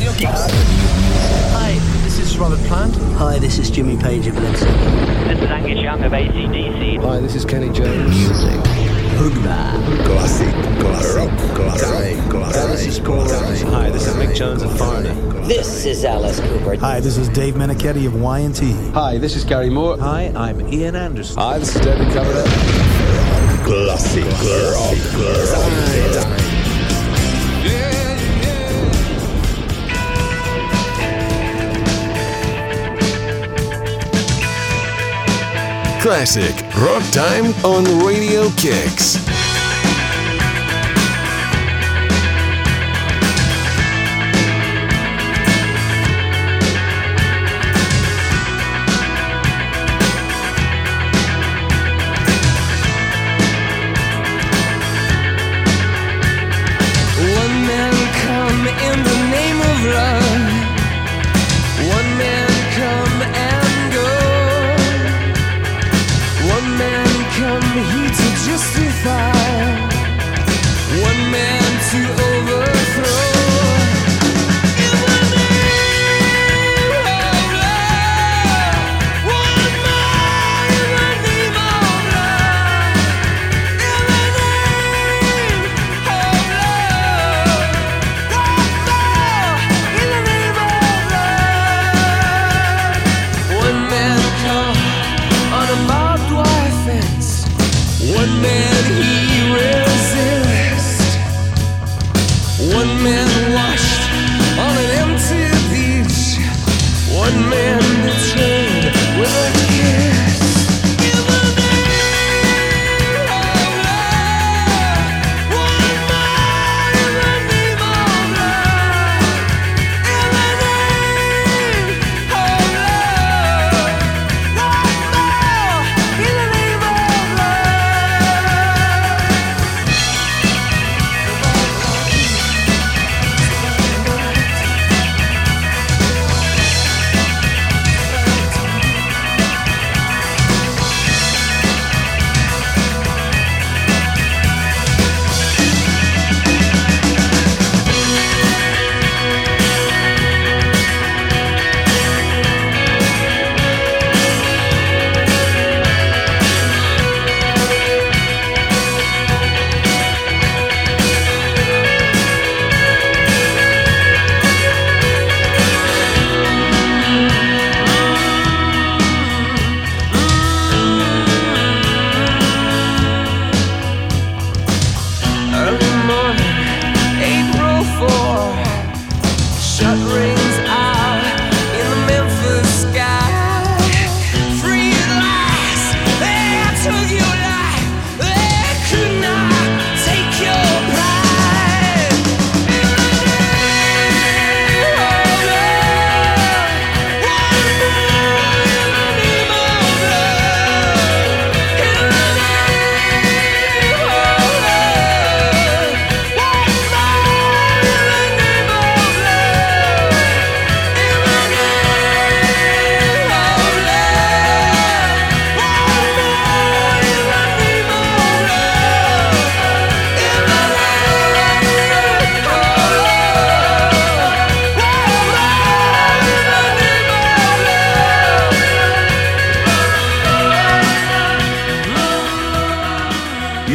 Radio Kicks. Hi, this is Robert Plant. Hi, this is Jimmy Page of Led Zeppelin. This is Angus Young of ACDC. Hi, this is Kenny Jones. Music. Hoogba. Classic, classic, classic, classic, classic. Hi, this is Mick Jones of Foreigner. This is Alice Cooper. Hi, this is Dave Meniketti of Y&T. Hi, this is Gary Moore. Hi, I'm Ian Anderson. Hi, this is David Coverdale. Classic, classic, classic. Classic Rock Time on Radio Kicks.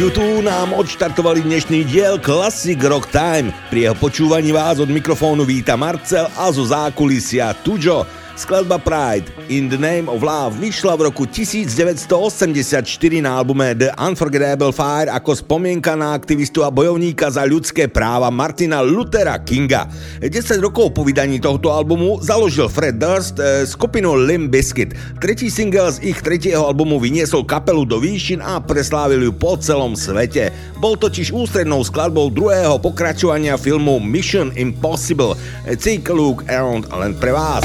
YouTube nám odštartovali dnešný diel Classic Rock Time. Pri jeho počúvaní vás od mikrofónu víta Marcel a zo zákulisia Tujo. Skladba Pride in the Name of Love vyšla v roku 1984 na albume The Unforgettable Fire ako spomienka na aktivistu a bojovníka za ľudské práva Martina Luthera Kinga. 10 rokov po vydaní tohto albumu založil Fred Durst eh, skupinu Limp Bizkit. Tretí single z ich tretieho albumu vyniesol kapelu do výšin a preslávil ju po celom svete. Bol totiž ústrednou skladbou druhého pokračovania filmu Mission Impossible. Take a look around len pre vás.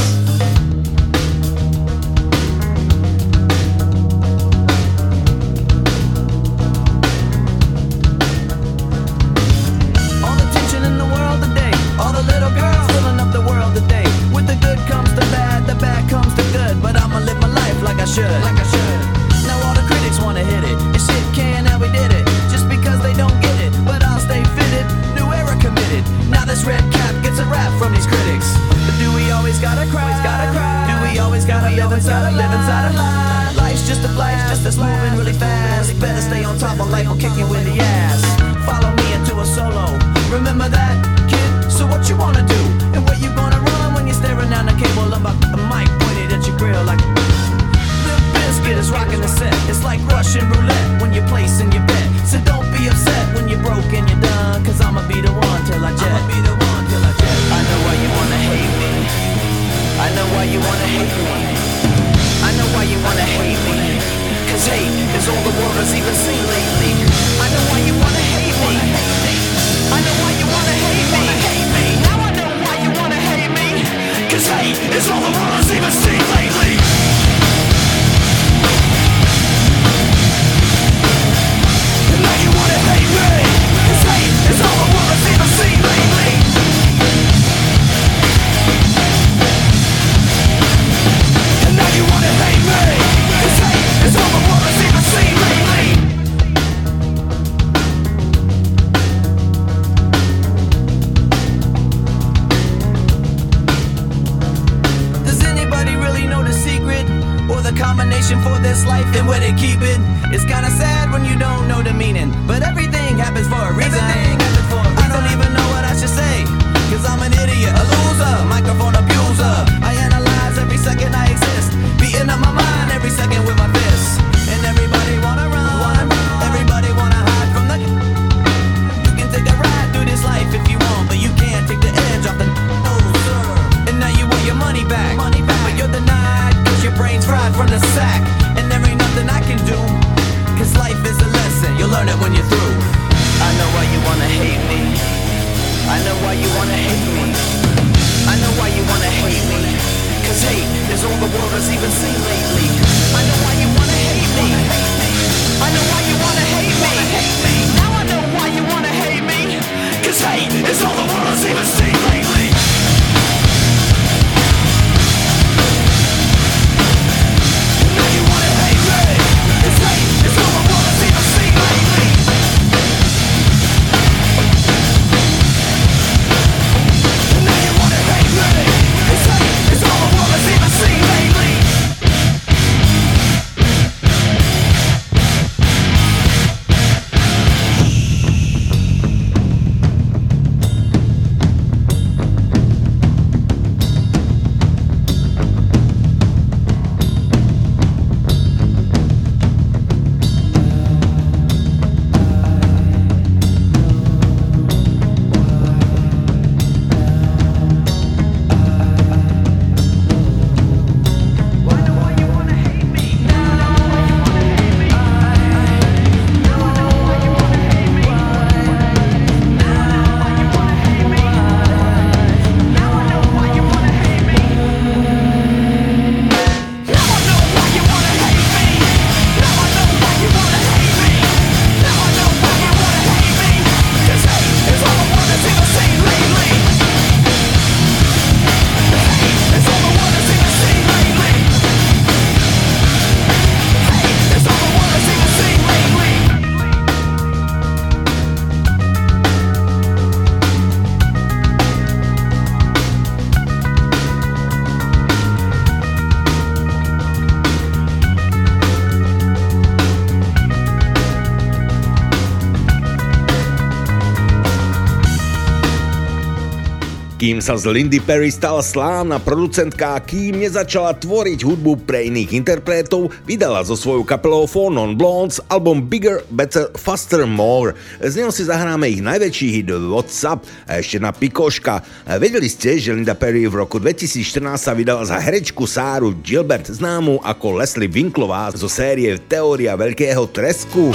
Kým sa z Lindy Perry stala slávna producentka a kým nezačala tvoriť hudbu pre iných interpretov, vydala so svojou kapelou Four Non Blondes album Bigger, Better, Faster, More. Z neho si zahráme ich najväčší hit WhatsApp a ešte na pikoška. Vedeli ste, že Linda Perry v roku 2014 sa vydala za herečku Sáru Gilbert, známu ako Leslie Winklová zo série Teória veľkého tresku.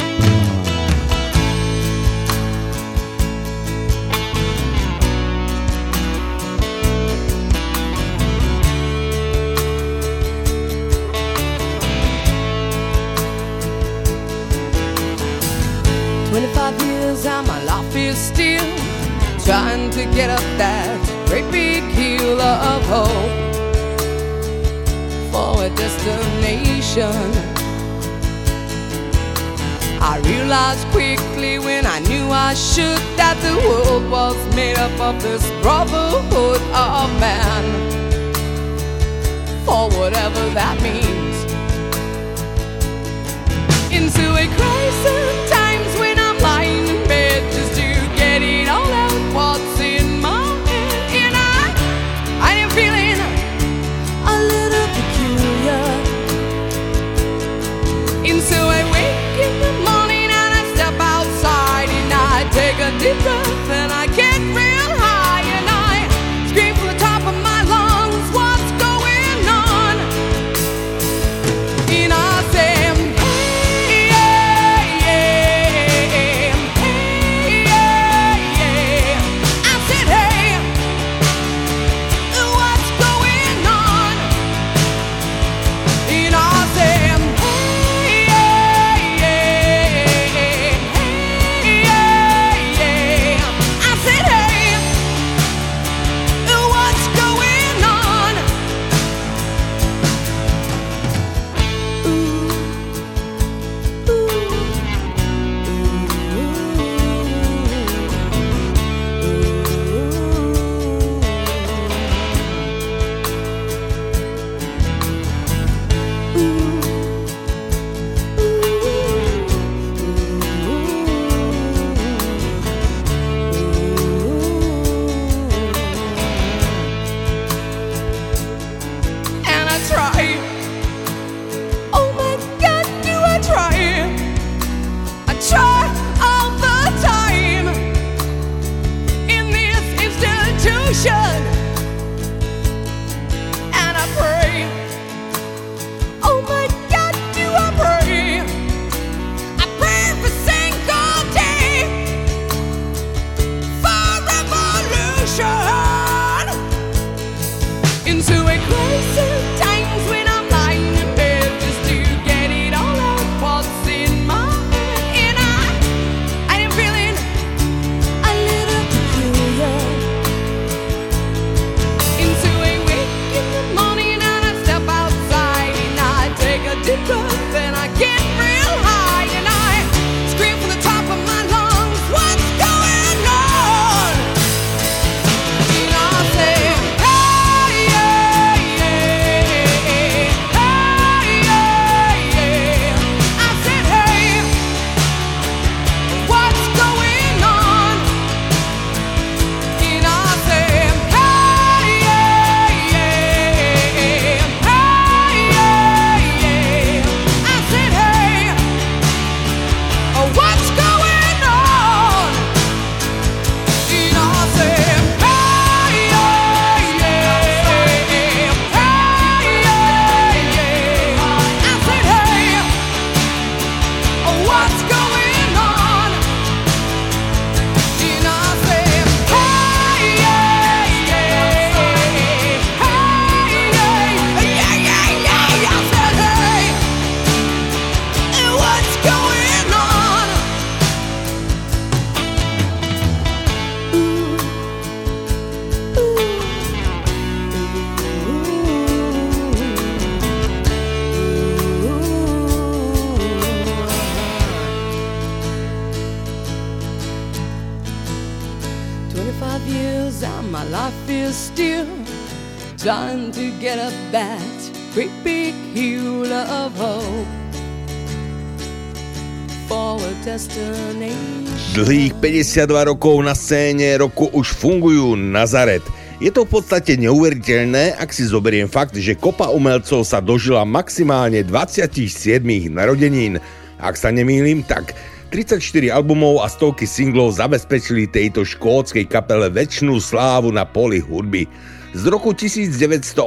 52 rokov na scéne roku už fungujú Nazaret. Je to v podstate neuveriteľné, ak si zoberiem fakt, že kopa umelcov sa dožila maximálne 27 narodenín. Ak sa nemýlim, tak 34 albumov a stovky singlov zabezpečili tejto škótskej kapele väčšinu slávu na poli hudby. Z roku 1982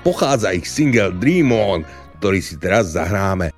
pochádza ich single Dream On, ktorý si teraz zahráme.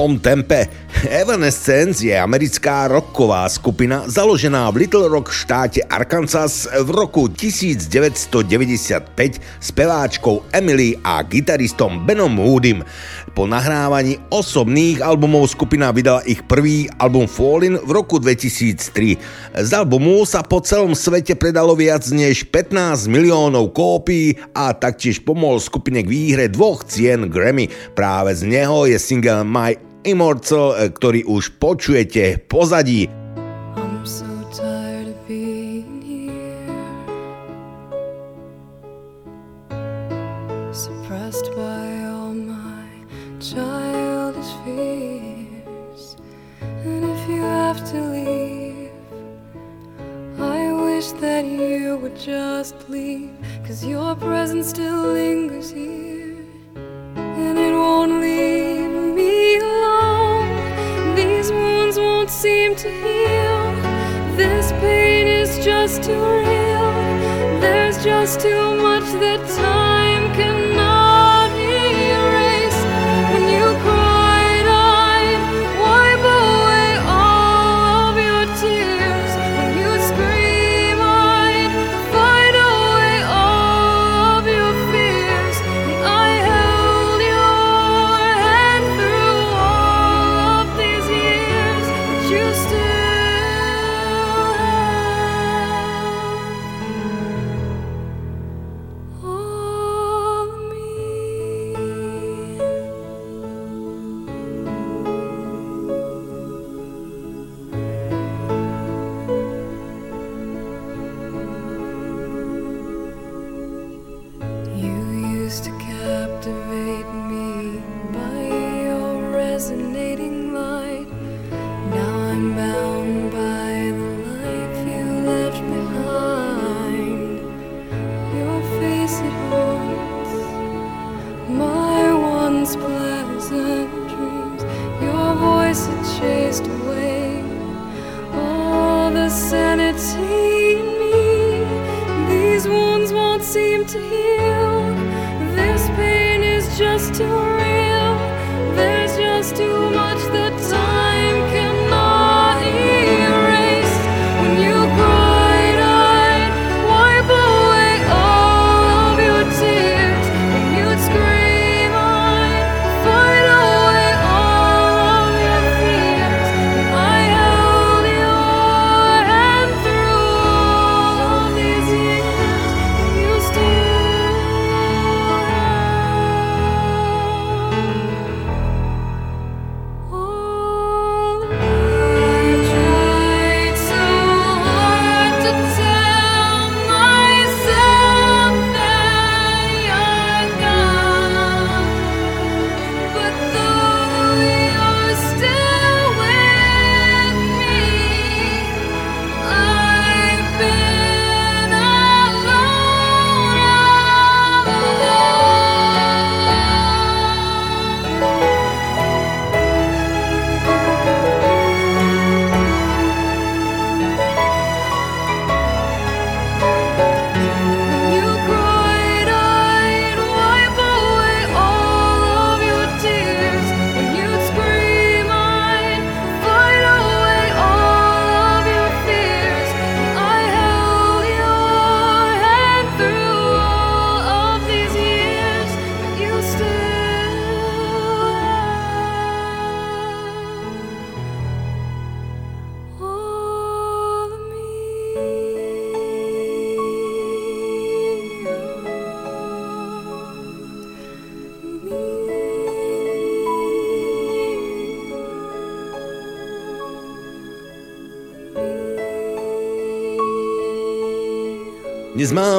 Pomalom tempe. Evanescence je americká rocková skupina založená v Little Rock štáte Arkansas v roku 1995 speváčkou Emily a gitaristom Benom Woodym. Po nahrávaní osobných albumov skupina vydala ich prvý album Fallin v roku 2003. Z albumu sa po celom svete predalo viac než 15 miliónov kópií a taktiež pomohol skupine k výhre dvoch cien Grammy. Práve z neho je single My Immortal, ktorý už počujete v pozadí. I'm so tired of being here, suppressed by all my childish fears. And if you have to leave, I wish that you would just leave, cause your presence still lingers here, and it won't leave won't seem to heal. This pain is just too real. There's just too much that time cannot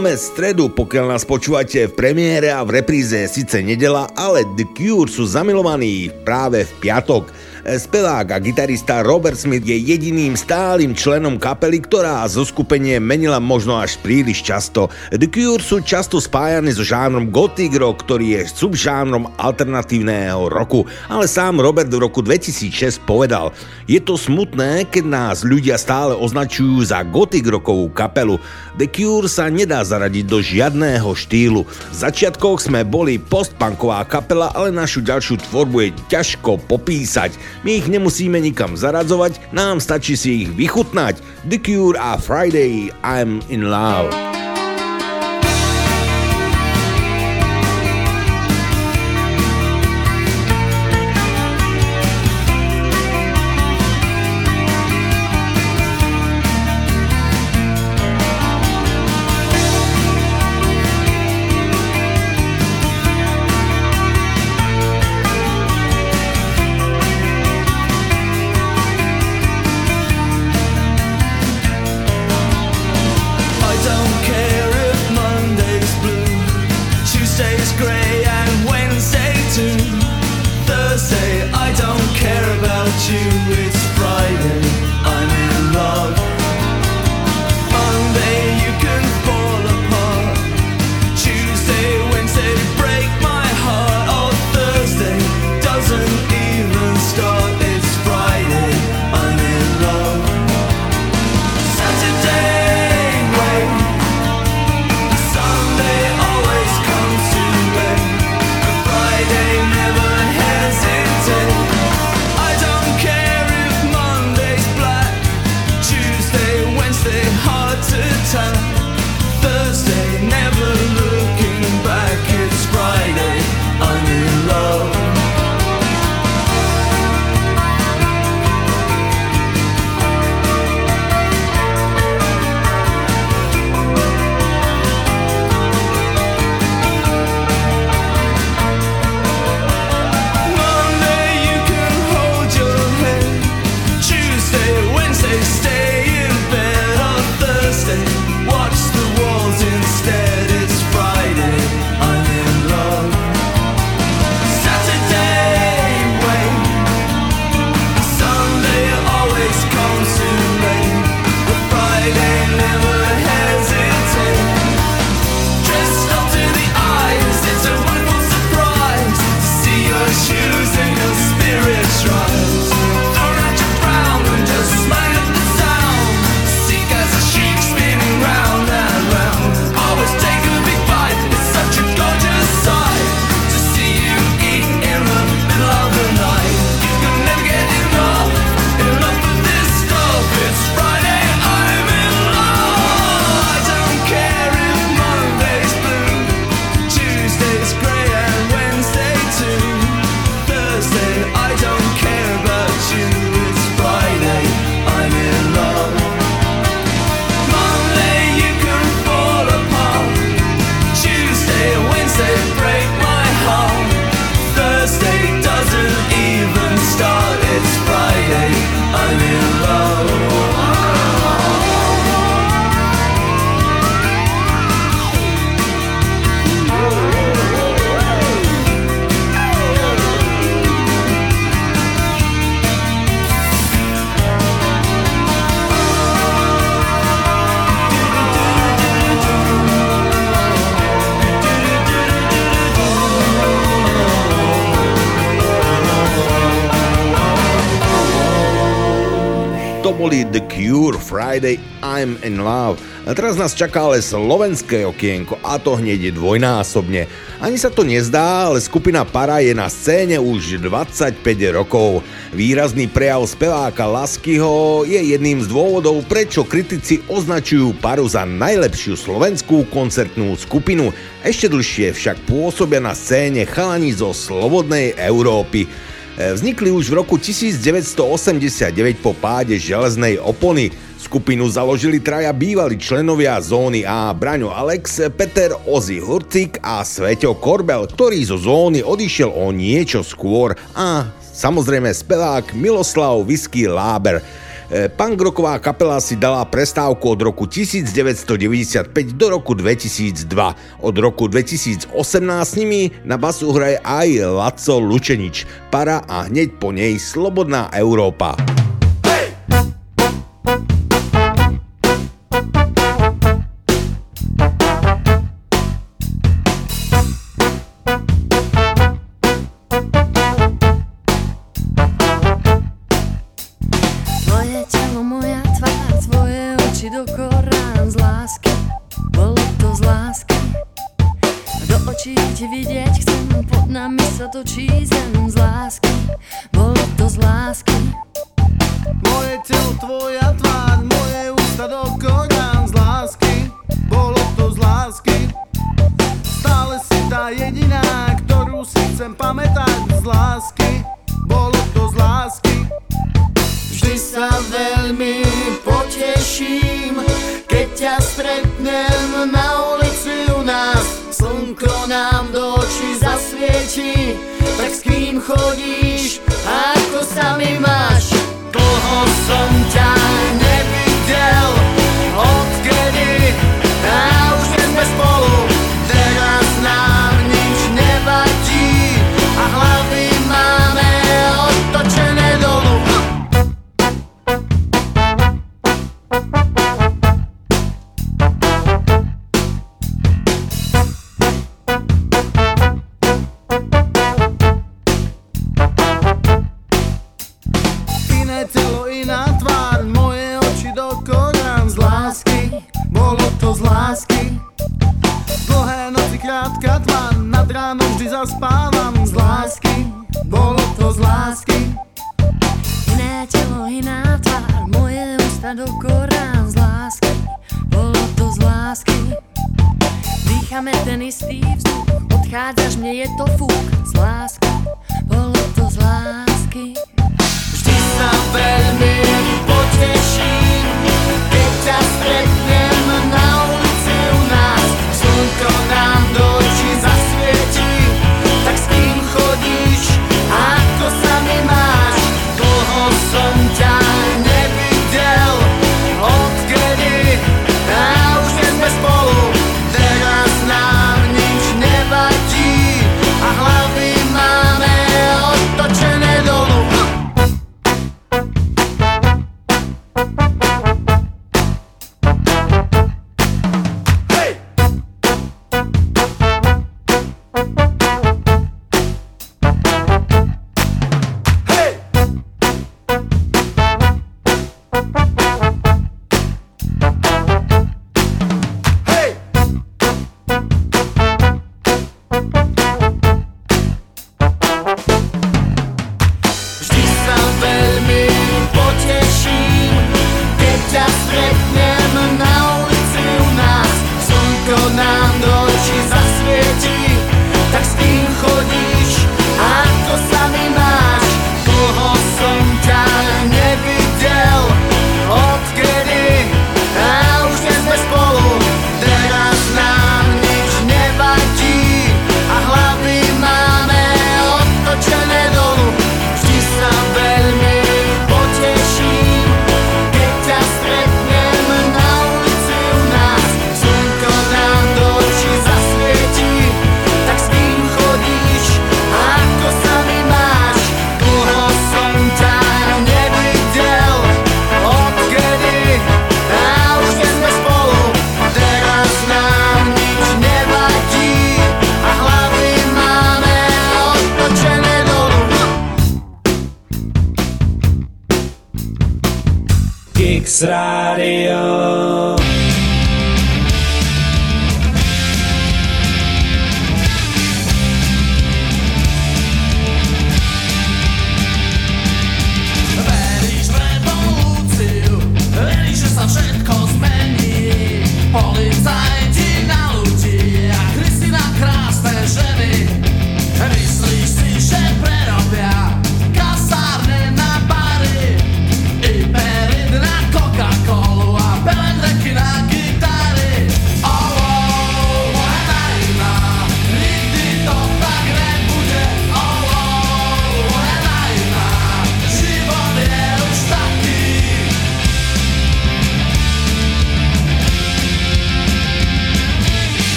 máme stredu, pokiaľ nás počúvate v premiére a v repríze síce nedela, ale The Cure sú zamilovaní práve v piatok. Spevák a gitarista Robert Smith je jediným stálym členom kapely, ktorá zo skupenie menila možno až príliš často. The Cure sú často spájani so žánrom gothic rock, ktorý je subžánrom alternatívneho roku, ale sám Robert v roku 2006 povedal, je to smutné, keď nás ľudia stále označujú za gothic rockovú kapelu. The Cure sa nedá zaradiť do žiadného štýlu. V začiatkoch sme boli postpunková kapela, ale našu ďalšiu tvorbu je ťažko popísať. My ich nemusíme nikam zaradzovať, nám stačí si ich vychutnať. The Cure a Friday I'm in Love. Friday I'm in Love. A teraz nás čaká ale slovenské okienko a to hneď dvojnásobne. Ani sa to nezdá, ale skupina Para je na scéne už 25 rokov. Výrazný prejav speváka Laskyho je jedným z dôvodov, prečo kritici označujú Paru za najlepšiu slovenskú koncertnú skupinu. Ešte dlhšie však pôsobia na scéne chalani zo Slobodnej Európy. Vznikli už v roku 1989 po páde železnej opony. Skupinu založili traja bývalí členovia zóny A Braňo Alex, Peter Ozy Hurcik a Sveťo Korbel, ktorý zo zóny odišiel o niečo skôr a samozrejme spevák Miloslav Whisky Láber. E, Pangroková kapela si dala prestávku od roku 1995 do roku 2002. Od roku 2018 s nimi na basu hraje aj Laco Lučenič. Para a hneď po nej Slobodná Európa.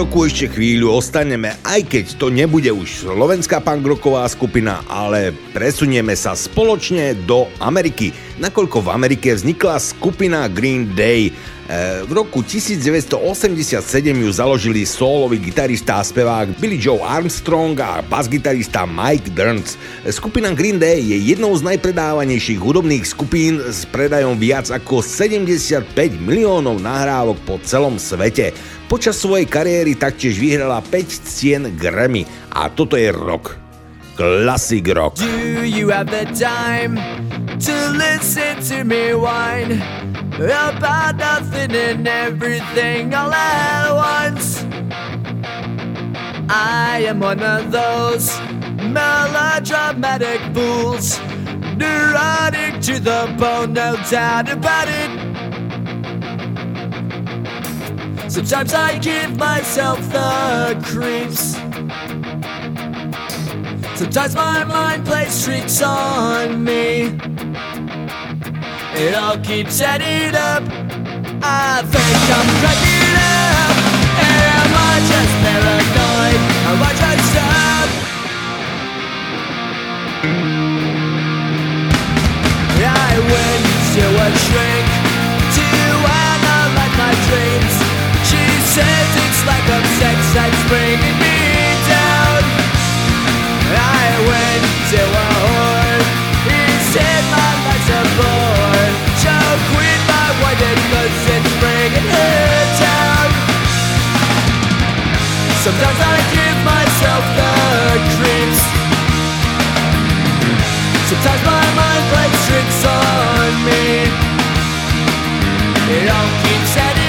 Roku ešte chvíľu ostaneme, aj keď to nebude už slovenská punk rocková skupina, ale presunieme sa spoločne do Ameriky, nakoľko v Amerike vznikla skupina Green Day. E, v roku 1987 ju založili solový gitarista a spevák Billy Joe Armstrong a basgitarista Mike Durns. Skupina Green Day je jednou z najpredávanejších hudobných skupín s predajom viac ako 75 miliónov nahrávok po celom svete. Počas svojej kariéry taktiež vyhrala 5 cien Grammy a toto je rock. Classic rock. Do you have the time to listen to me whine about nothing and everything all at once? I am one of those melodramatic fools, neurotic to the bone, no doubt about it. Sometimes I give myself the creeps. Sometimes my mind plays tricks on me. It all keeps adding up. I think I'm cracking up. Am I just paranoid? Am I just up? I went to a shrink to analyze my dreams. Says it's like a sex that's bringing me down. I went to a whore. He said my life's a bore. So quit my whining cause it's bringing her down. Sometimes I give myself the creeps. Sometimes my mind plays tricks on me. It all keeps adding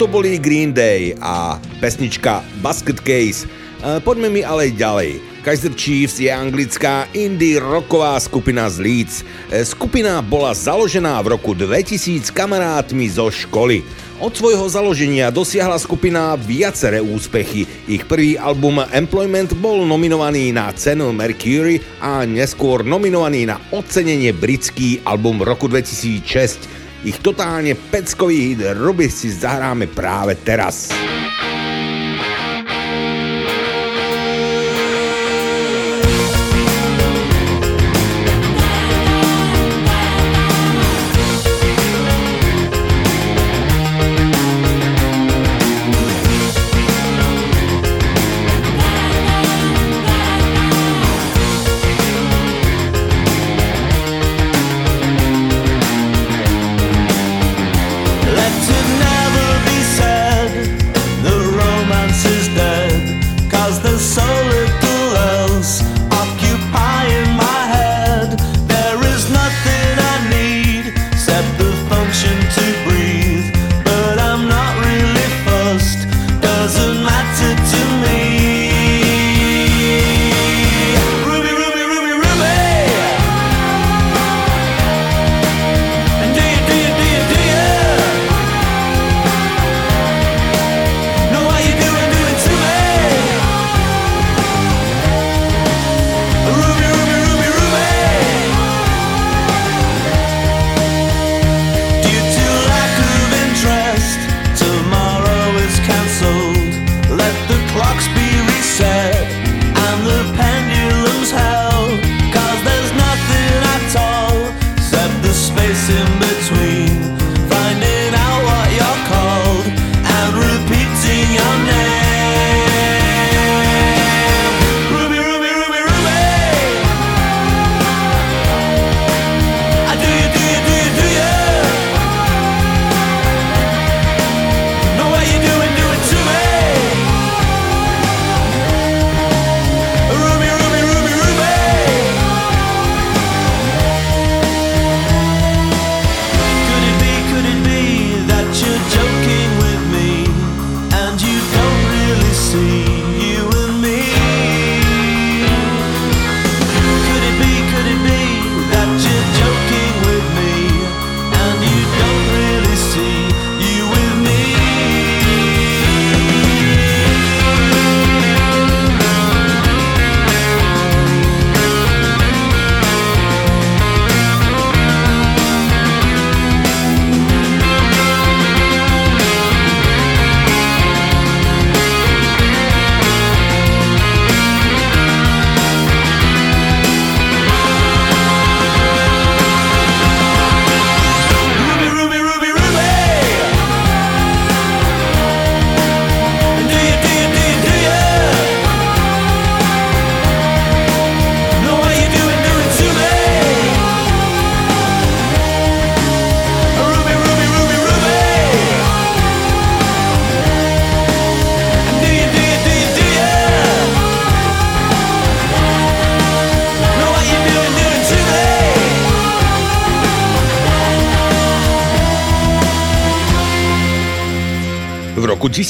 to boli Green Day a pesnička Basket Case. E, Poďme mi ale ďalej. Kaiser Chiefs je anglická indie rocková skupina z Leeds. E, Skupina bola založená v roku 2000 kamarátmi zo školy. Od svojho založenia dosiahla skupina viaceré úspechy. Ich prvý album Employment bol nominovaný na cenu Mercury a neskôr nominovaný na ocenenie britský album roku 2006. Ich totálne peckový hit Ruby si zahráme práve teraz.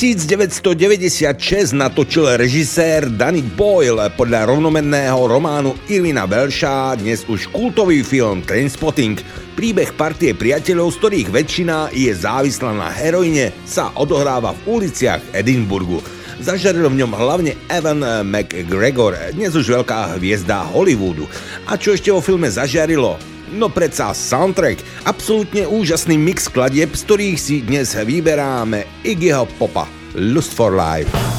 1996 natočil režisér Danny Boyle podľa rovnomenného románu Irvina Welsha dnes už kultový film Trainspotting. Príbeh partie priateľov, z ktorých väčšina je závislá na heroine, sa odohráva v uliciach Edinburgu. Zažaril v ňom hlavne Evan McGregor, dnes už veľká hviezda Hollywoodu. A čo ešte vo filme zažiarilo? No predsa soundtrack, absolútne úžasný mix kladieb, z ktorých si dnes vyberáme Iggyho Popa, Lust for Life.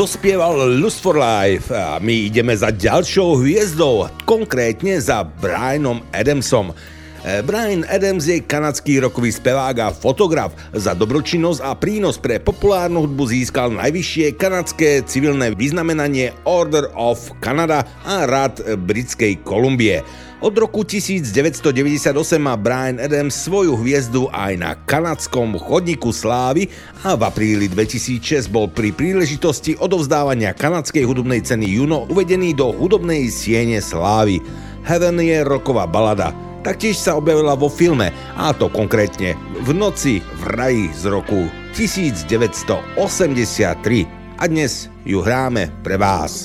Dospieval Lust for Life a my ideme za ďalšou hviezdou, konkrétne za Brianom Adamsom. E, Brian Adams je kanadský rokový spevák a fotograf. Za dobročinnosť a prínos pre populárnu hudbu získal najvyššie kanadské civilné vyznamenanie Order of Canada a rad Britskej Kolumbie. Od roku 1998 má Brian Adams svoju hviezdu aj na kanadskom chodníku slávy a v apríli 2006 bol pri príležitosti odovzdávania kanadskej hudobnej ceny Juno uvedený do hudobnej siene slávy. Heaven je roková balada. Taktiež sa objavila vo filme, a to konkrétne v noci v raji z roku 1983. A dnes ju hráme pre vás.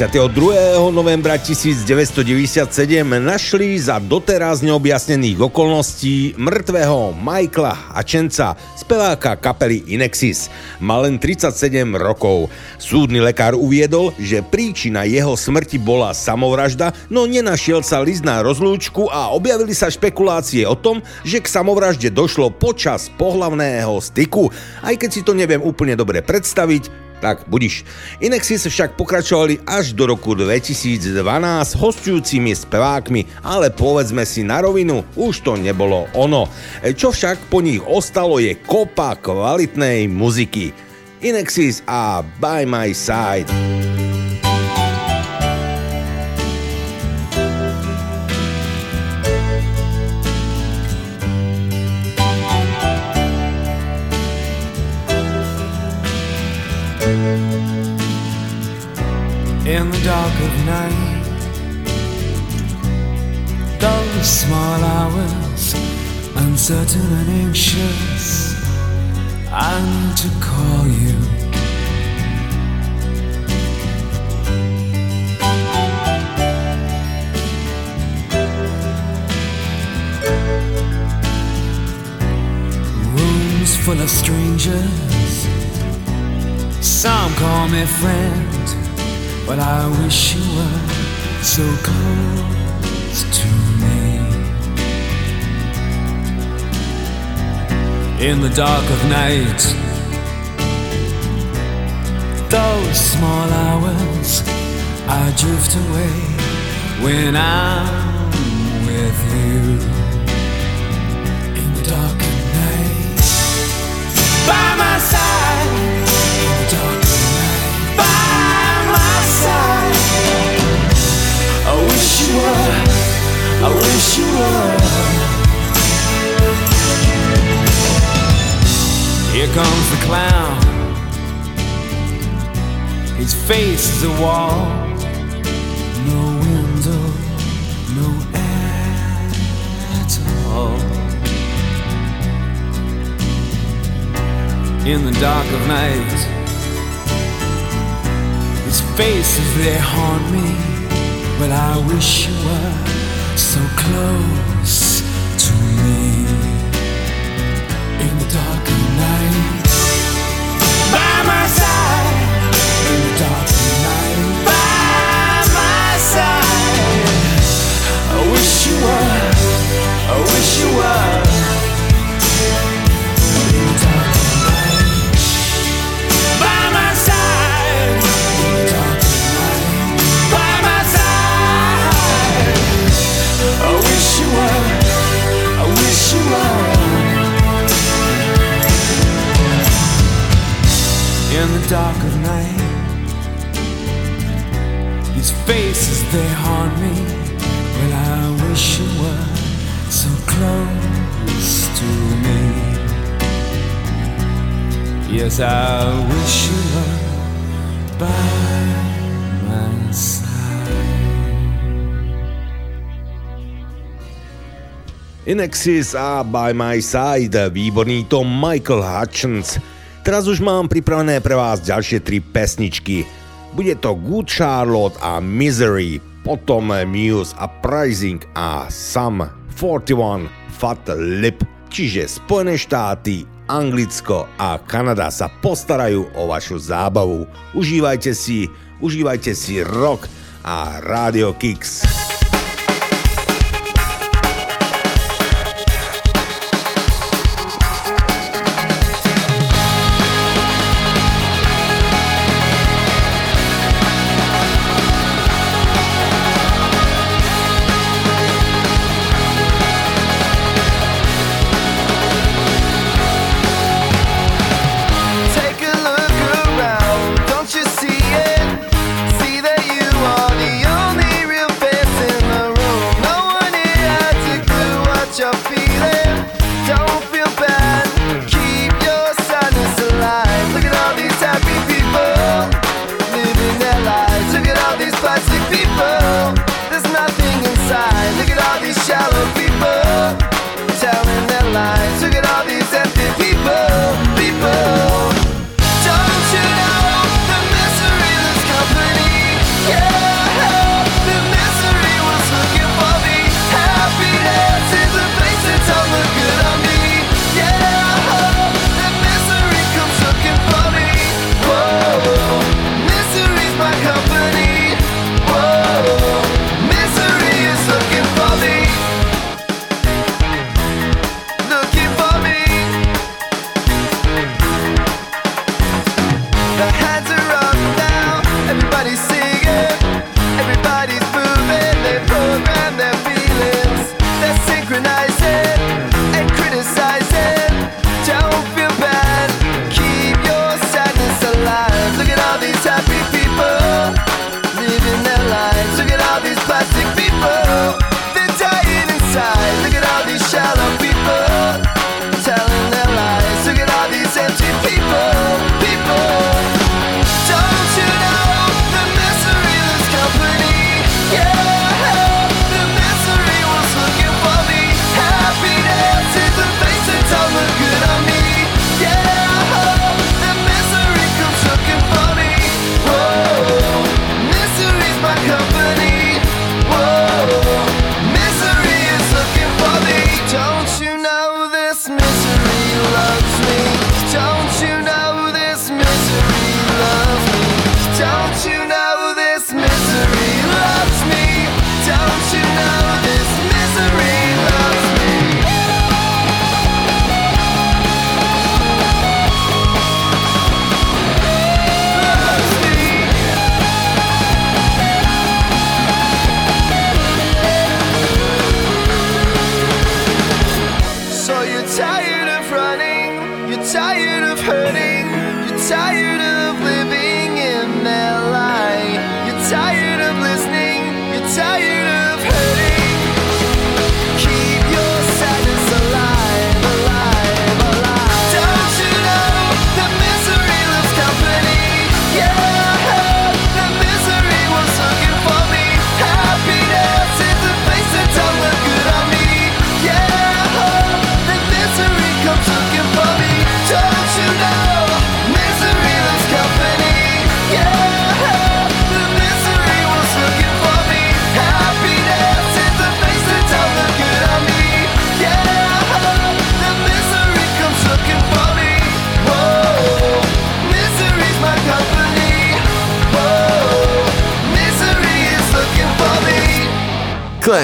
22. novembra 1997 našli za doteraz neobjasnených okolností mŕtvého Michaela Ačenca, speváka kapely Inexis. Mal len 37 rokov. Súdny lekár uviedol, že príčina jeho smrti bola samovražda, no nenašiel sa list na rozlúčku a objavili sa špekulácie o tom, že k samovražde došlo počas pohlavného styku. Aj keď si to neviem úplne dobre predstaviť, tak budiš. Inexis však pokračovali až do roku 2012 hostujúcimi spevákmi, ale povedzme si na rovinu, už to nebolo ono. Čo však po nich ostalo je kopa kvalitnej muziky. Inexis a By My Side. Small hours, uncertain and anxious, I need to call you. Rooms full of strangers, some call me friend. But I wish you were so close to me. In the dark of night, those small hours, I drift away when I'm with you. In the dark of night, by my side. Dark of night, by my side. I wish you were. I wish you were. Here comes the clown. His face is a wall. No window, no air at all. In the dark of night, his faces they haunt me. But I wish you were so close Inexis a By My Side, výborný to Michael Hutchins. Teraz už mám pripravené pre vás ďalšie tri pesničky. Bude to Good Charlotte a Misery, potom Muse a Pricing a Sum 41 Fat Lip. Čiže Spojené štáty, Anglicko a Kanada sa postarajú o vašu zábavu. Užívajte si, užívajte si rock a Radio Kicks.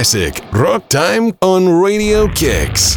Classic. Rock Time on Radio Kicks.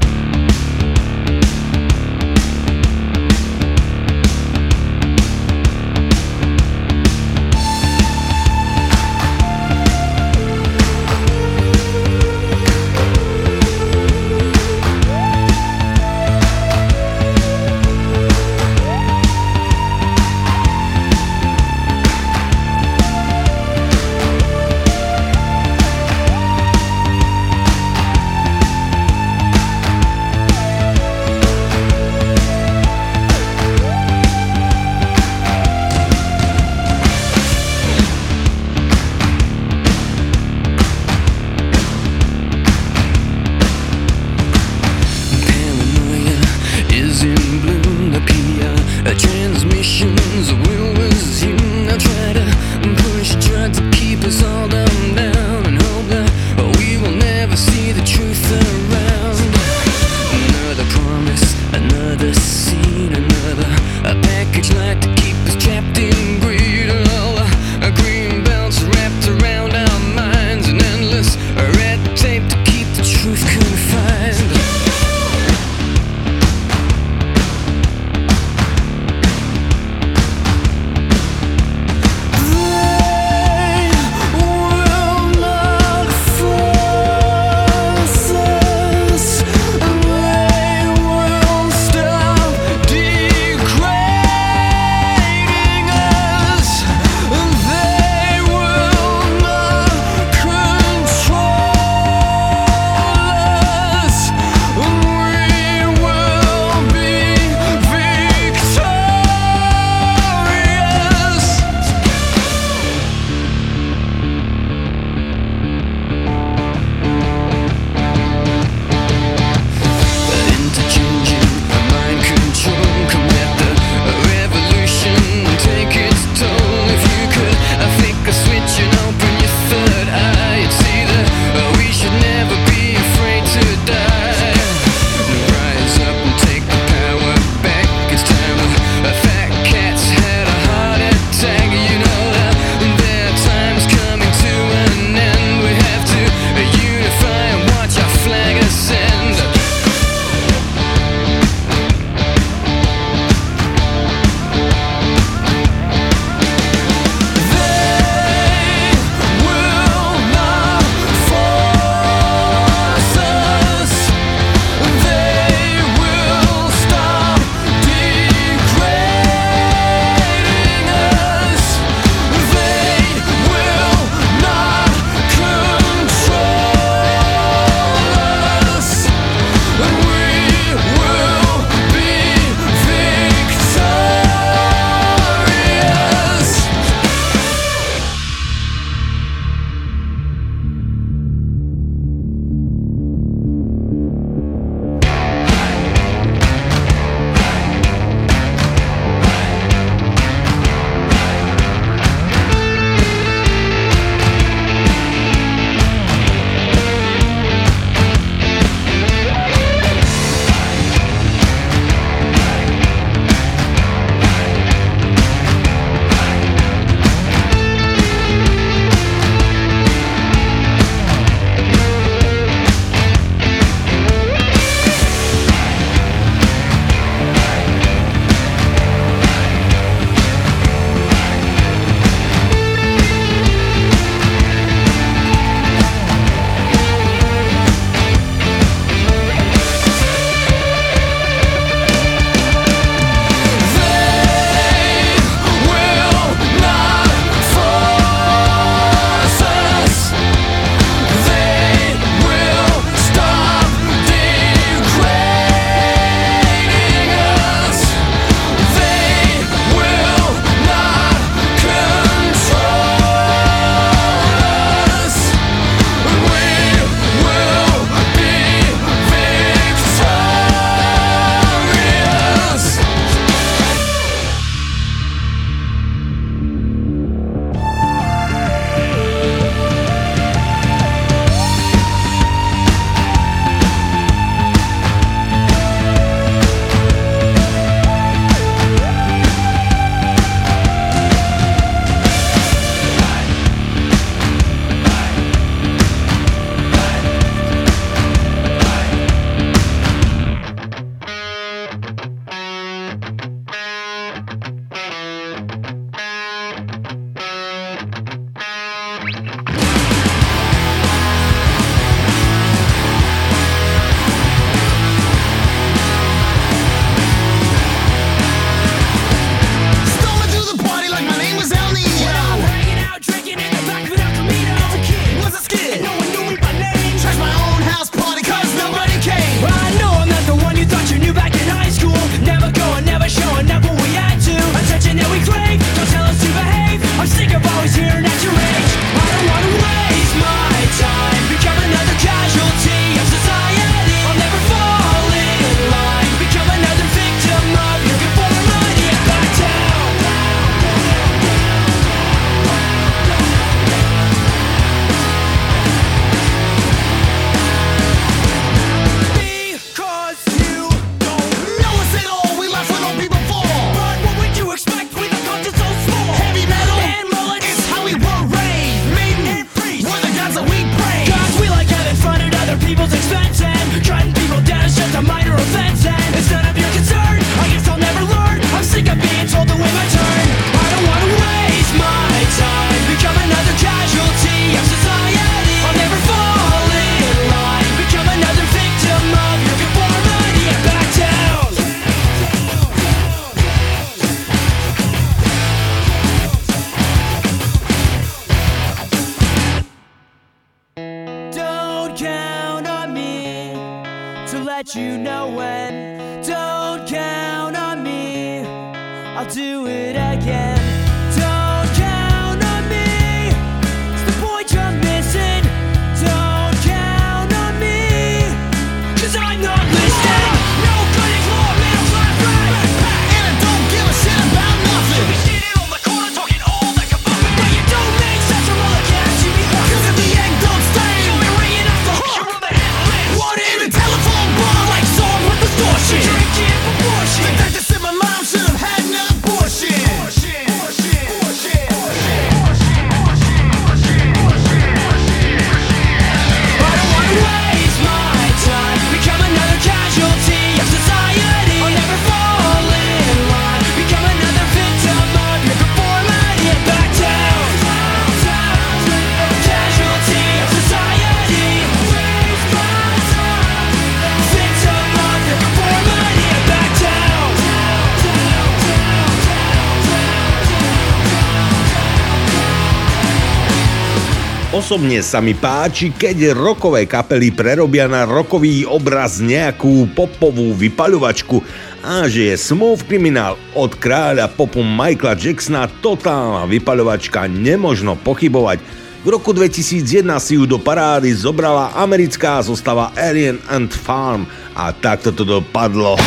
Osobne sa mi páči, keď rokové kapely prerobia na rokový obraz nejakú popovú vypaľovačku a že je Smooth Criminal od kráľa popu Michaela Jacksona totálna vypaľovačka, nemožno pochybovať. V roku 2001 si ju do parády zobrala americká zostava Alien and Farm a takto to dopadlo.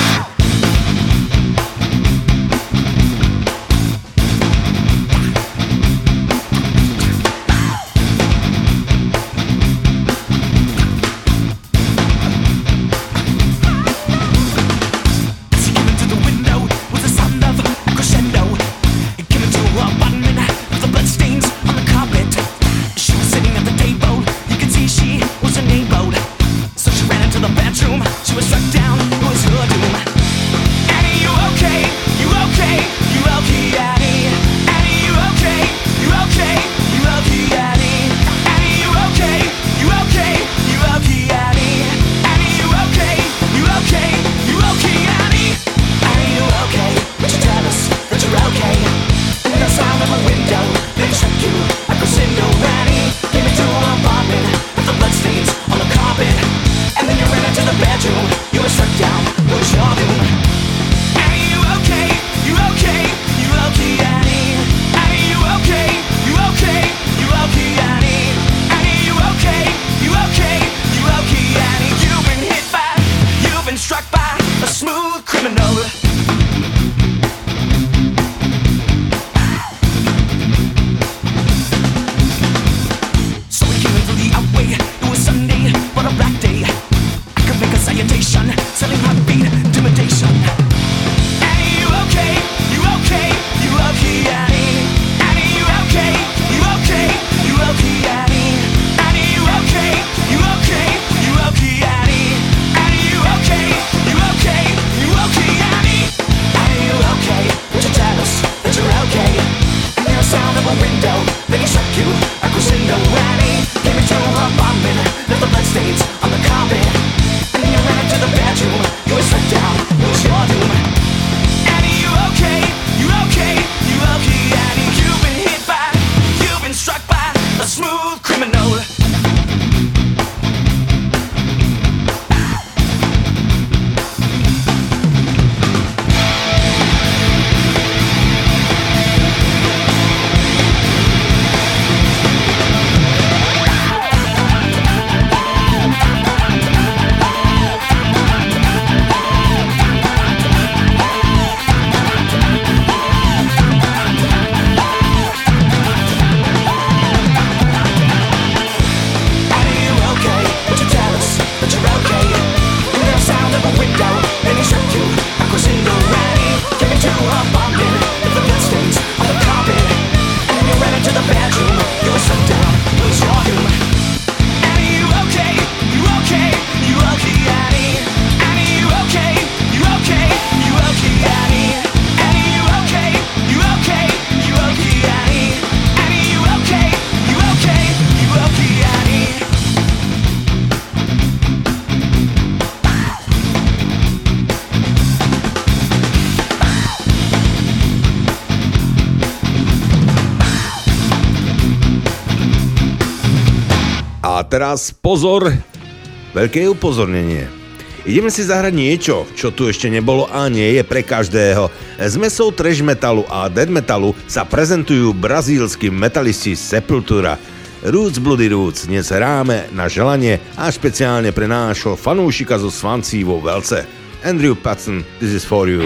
teraz pozor, veľké upozornenie. Ideme si zahrať niečo, čo tu ešte nebolo a nie je pre každého. S mesou trash metalu a dead metalu sa prezentujú brazílsky metalisti Sepultura. Roots Bloody Roots dnes hráme na želanie a špeciálne pre nášho fanúšika zo Svancí vo Velce. Andrew Patson, this is for you.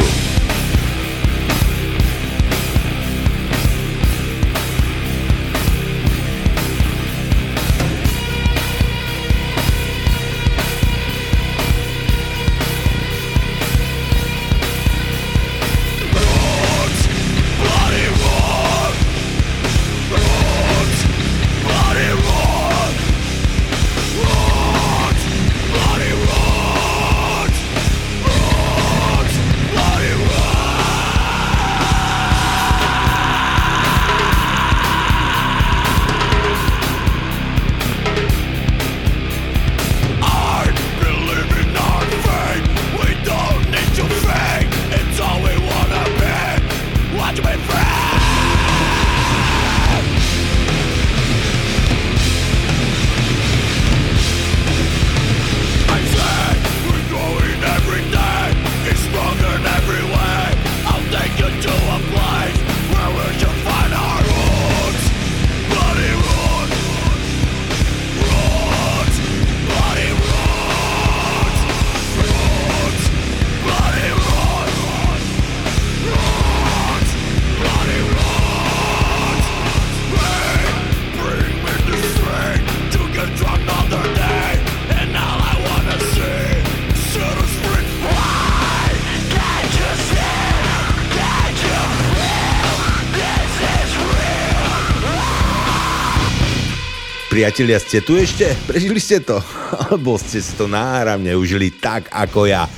Priatelia, ste tu ešte? Prežili ste to? Alebo ste si to náramne užili tak ako ja?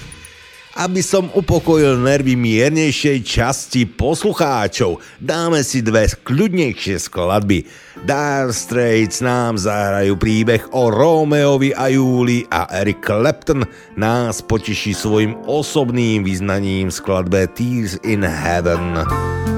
Aby som upokojil nervy miernejšej časti poslucháčov, dáme si dve kľudnejšie skladby. Dire Straits nám zahrajú príbeh o Romeovi a Júli a Eric Clapton nás poteší svojim osobným vyznaním v skladbe Tears in Heaven.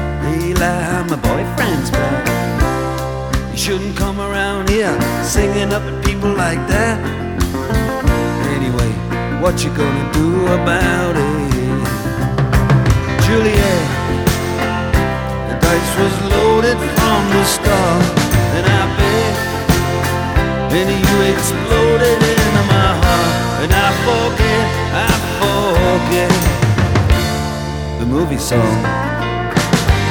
My boyfriend's back. You shouldn't come around here singing up at people like that. Anyway, what you gonna do about it? Juliet, the dice was loaded from the start, and I bet, and you exploded into my heart, and I forget, I forget the movie song.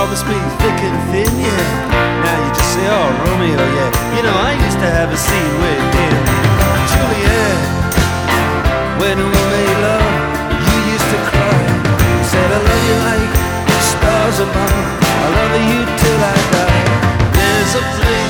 Promised me thick and thin, yeah. Now you just say, oh, Romeo, yeah. You know, I used to have a scene with him. Juliet, when we made love, you used to cry. You said, I love you like stars above. I love you till I die. There's a place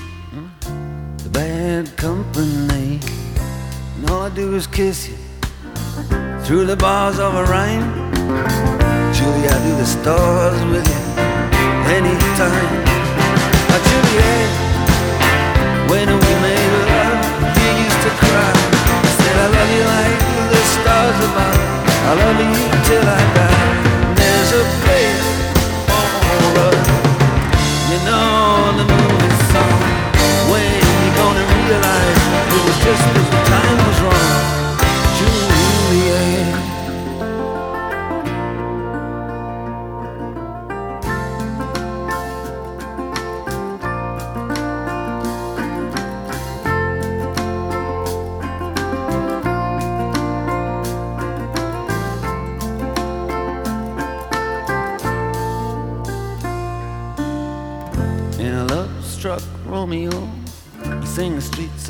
through the bars of a rhyme. Julie, I do the stars with you anytime. Now, Juliet, when we made love, you used to cry. I said, I love you like the stars above. I love you till I die. There's a place for us. You know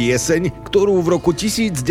pieseň, ktorú v roku 1992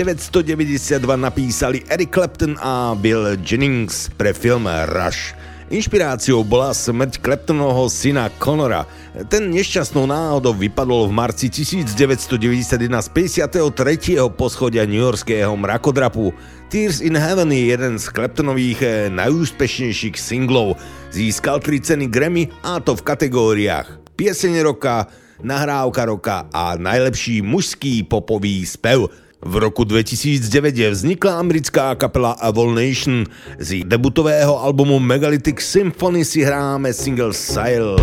napísali Eric Clapton a Bill Jennings pre film Rush. Inšpiráciou bola smrť Claptonovho syna Conora. Ten nešťastnou náhodou vypadol v marci 1991 z 53. poschodia newyorského mrakodrapu. Tears in Heaven je jeden z Claptonových eh, najúspešnejších singlov. Získal tri ceny Grammy a to v kategóriách Pieseň roka, nahrávka roka a najlepší mužský popový spev. V roku 2009 vznikla americká kapela Avol Nation. Z debutového albumu Megalithic Symphony si hráme single Sail.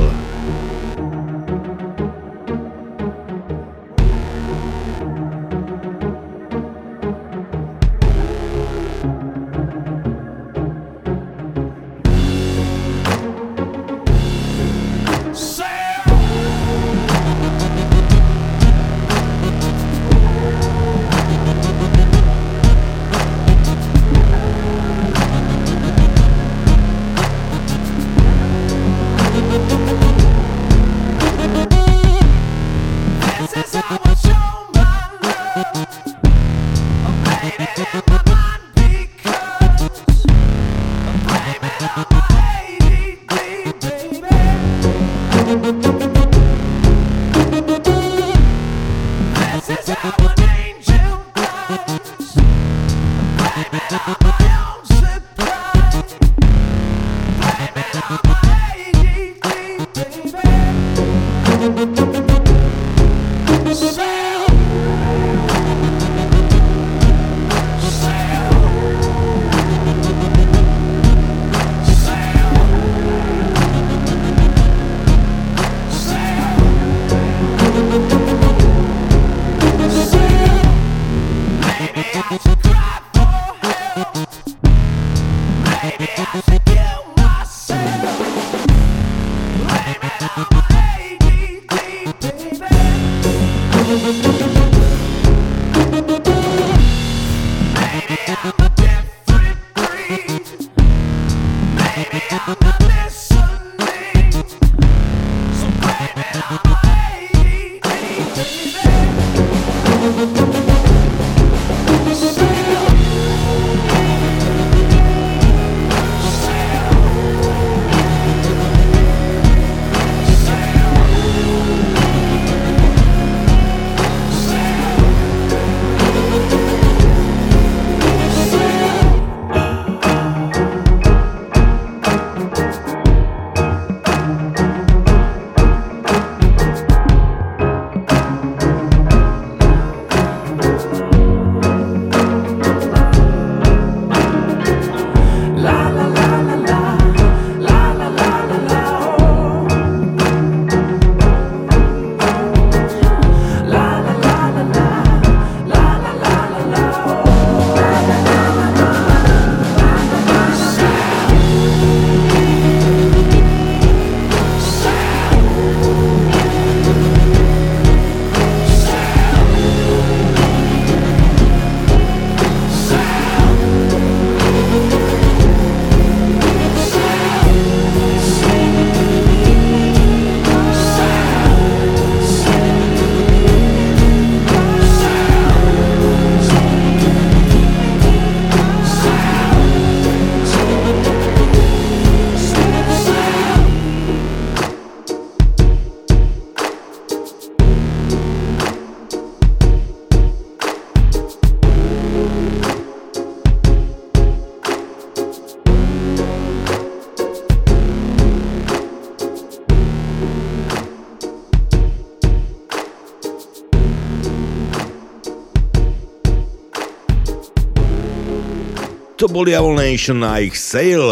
To boli Nation a ich Sail.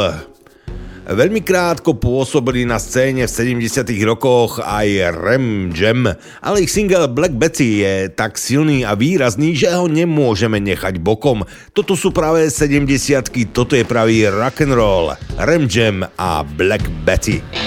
Veľmi krátko pôsobili na scéne v 70 rokoch aj Rem Jam, ale ich single Black Betty je tak silný a výrazný, že ho nemôžeme nechať bokom. Toto sú práve 70 toto je pravý rock and roll. Rem Jam a Black Betty.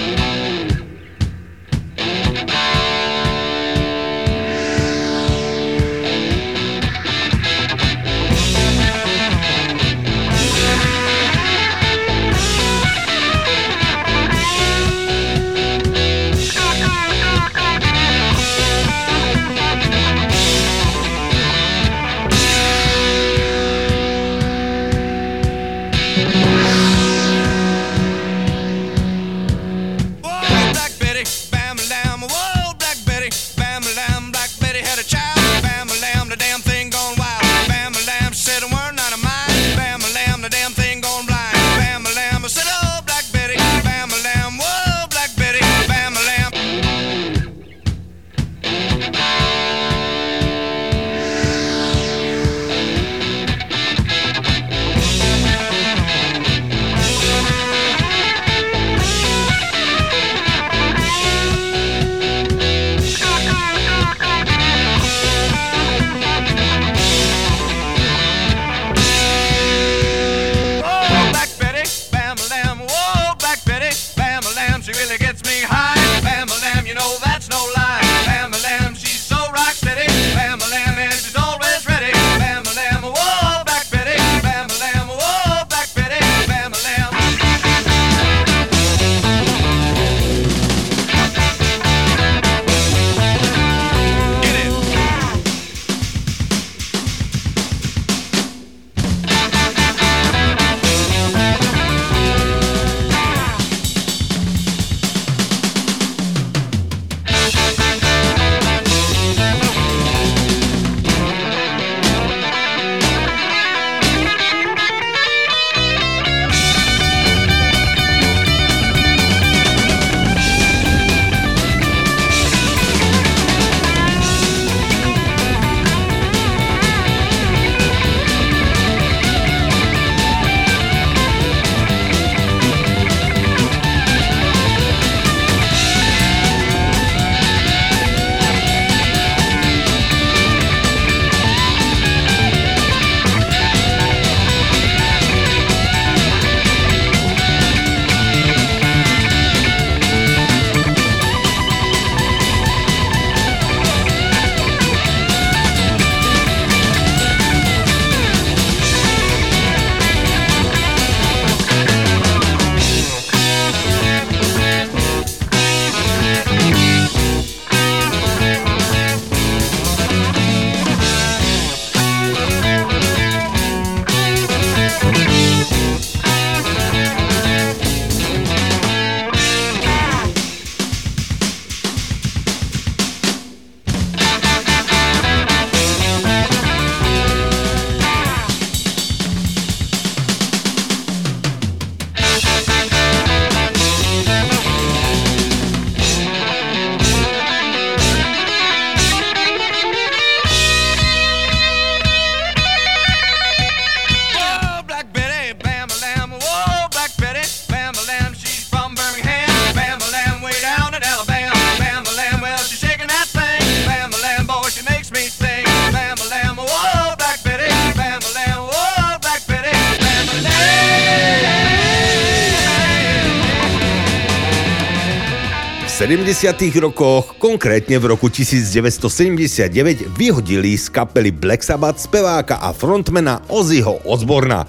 70. rokoch, konkrétne v roku 1979, vyhodili z kapely Black Sabbath speváka a frontmana Ozzyho Osborna.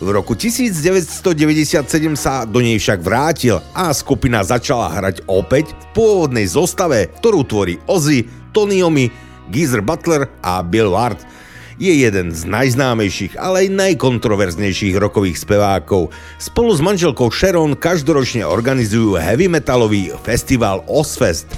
V roku 1997 sa do nej však vrátil a skupina začala hrať opäť v pôvodnej zostave, ktorú tvorí Ozzy, Tony Iommi, Geezer Butler a Bill Ward – je jeden z najznámejších, ale aj najkontroverznejších rokových spevákov. Spolu s manželkou Sharon každoročne organizujú heavy metalový festival Ozfest.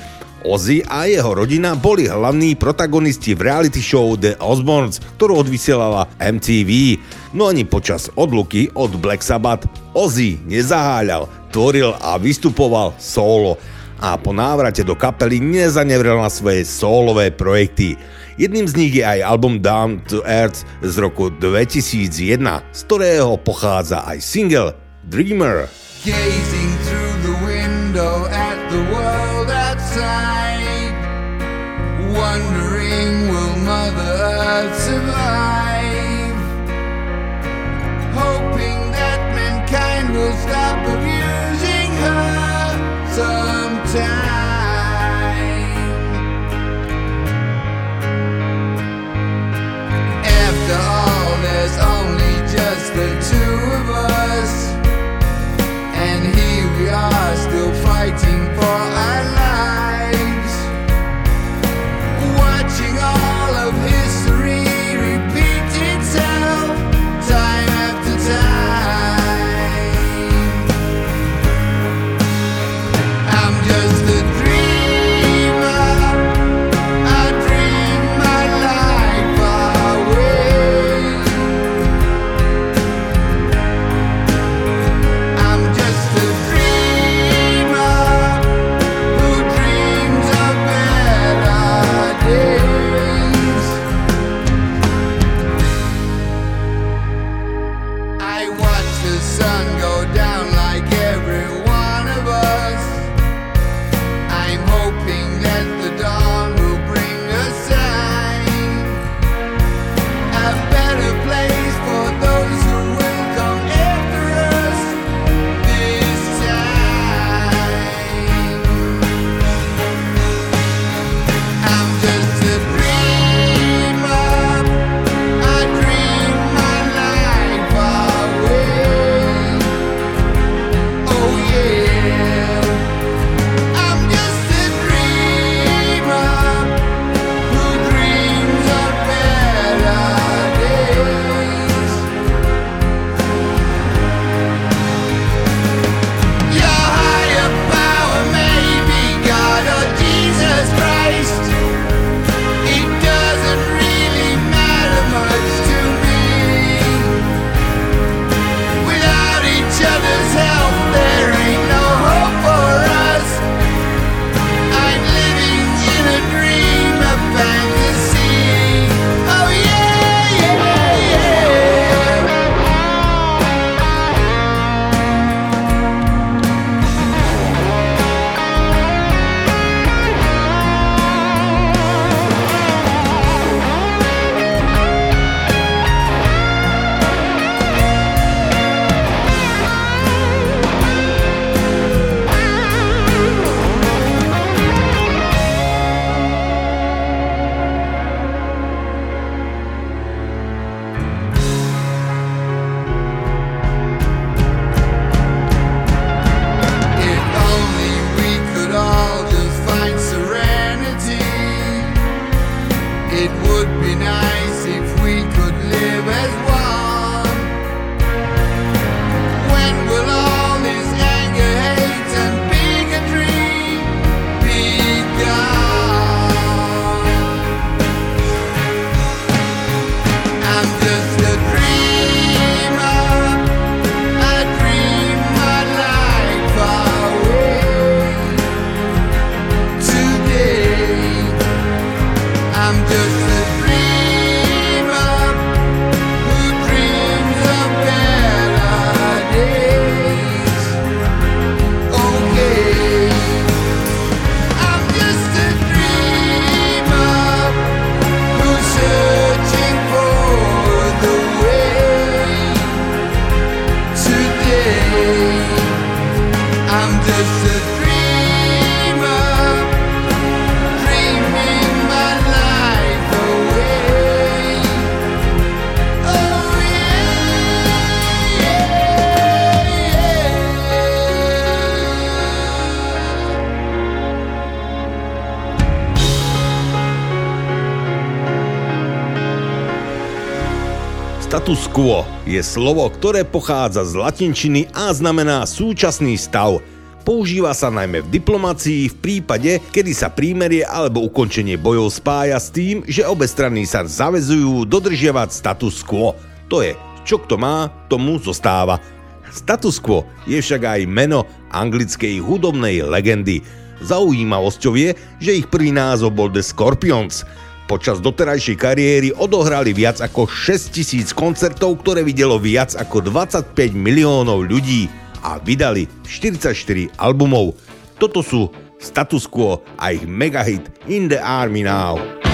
Ozzy a jeho rodina boli hlavní protagonisti v reality show The Osbournes, ktorú odvysielala MTV. No ani počas odluky od Black Sabbath Ozzy nezaháľal, tvoril a vystupoval solo a po návrate do kapely nezanevrel na svoje solové projekty. Jedným z nich je aj album Down to Earth z roku 2001, z ktorého pochádza aj single Dreamer. Gazing through the window at the world outside Wondering for our Quo je slovo, ktoré pochádza z latinčiny a znamená súčasný stav. Používa sa najmä v diplomácii v prípade, kedy sa prímerie alebo ukončenie bojov spája s tým, že obe strany sa zavezujú dodržiavať status quo. To je, čo kto má, tomu zostáva. Status quo je však aj meno anglickej hudobnej legendy. Zaujímavosťou je, že ich prvý názov bol The Scorpions – Počas doterajšej kariéry odohrali viac ako 6000 koncertov, ktoré videlo viac ako 25 miliónov ľudí a vydali 44 albumov. Toto sú Status Quo a ich megahit In the Army Now.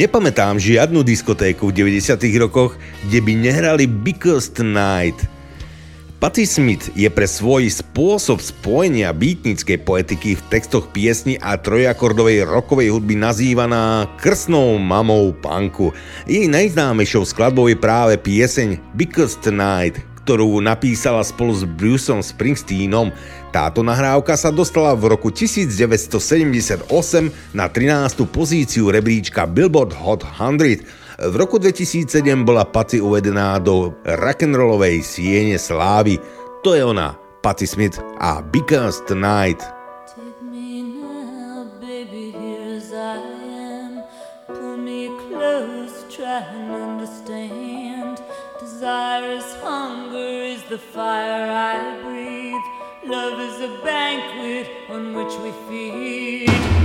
Nepamätám žiadnu diskotéku v 90 rokoch, kde by nehrali Because Tonight. Patti Smith je pre svoj spôsob spojenia beatnickej poetiky v textoch piesni a trojakordovej rokovej hudby nazývaná krsnou mamou punku. Jej najznámejšou skladbou je práve pieseň Because Tonight, ktorú napísala spolu s Bruceom Springsteenom. Táto nahrávka sa dostala v roku 1978 na 13. pozíciu rebríčka Billboard Hot 100 v roku 2007 bola Patty uvedená do rock'n'rollovej siene slávy. To je ona, Patty Smith a Because Tonight. Desire is the fire I breathe. Love is a banquet on which we feed.